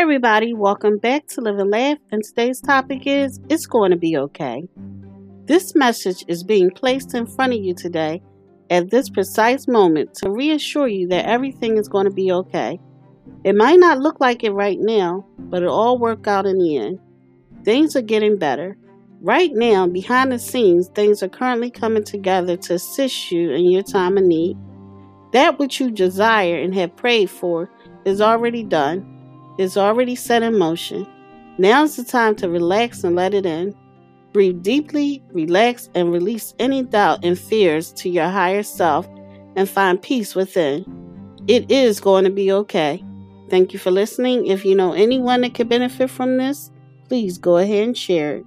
everybody, welcome back to Live and Laugh, and today's topic is It's Going to Be Okay. This message is being placed in front of you today at this precise moment to reassure you that everything is going to be okay. It might not look like it right now, but it'll all work out in the end. Things are getting better. Right now, behind the scenes, things are currently coming together to assist you in your time of need. That which you desire and have prayed for is already done, is already set in motion. Now's the time to relax and let it in. Breathe deeply, relax, and release any doubt and fears to your higher self and find peace within. It is going to be okay. Thank you for listening. If you know anyone that could benefit from this, please go ahead and share it.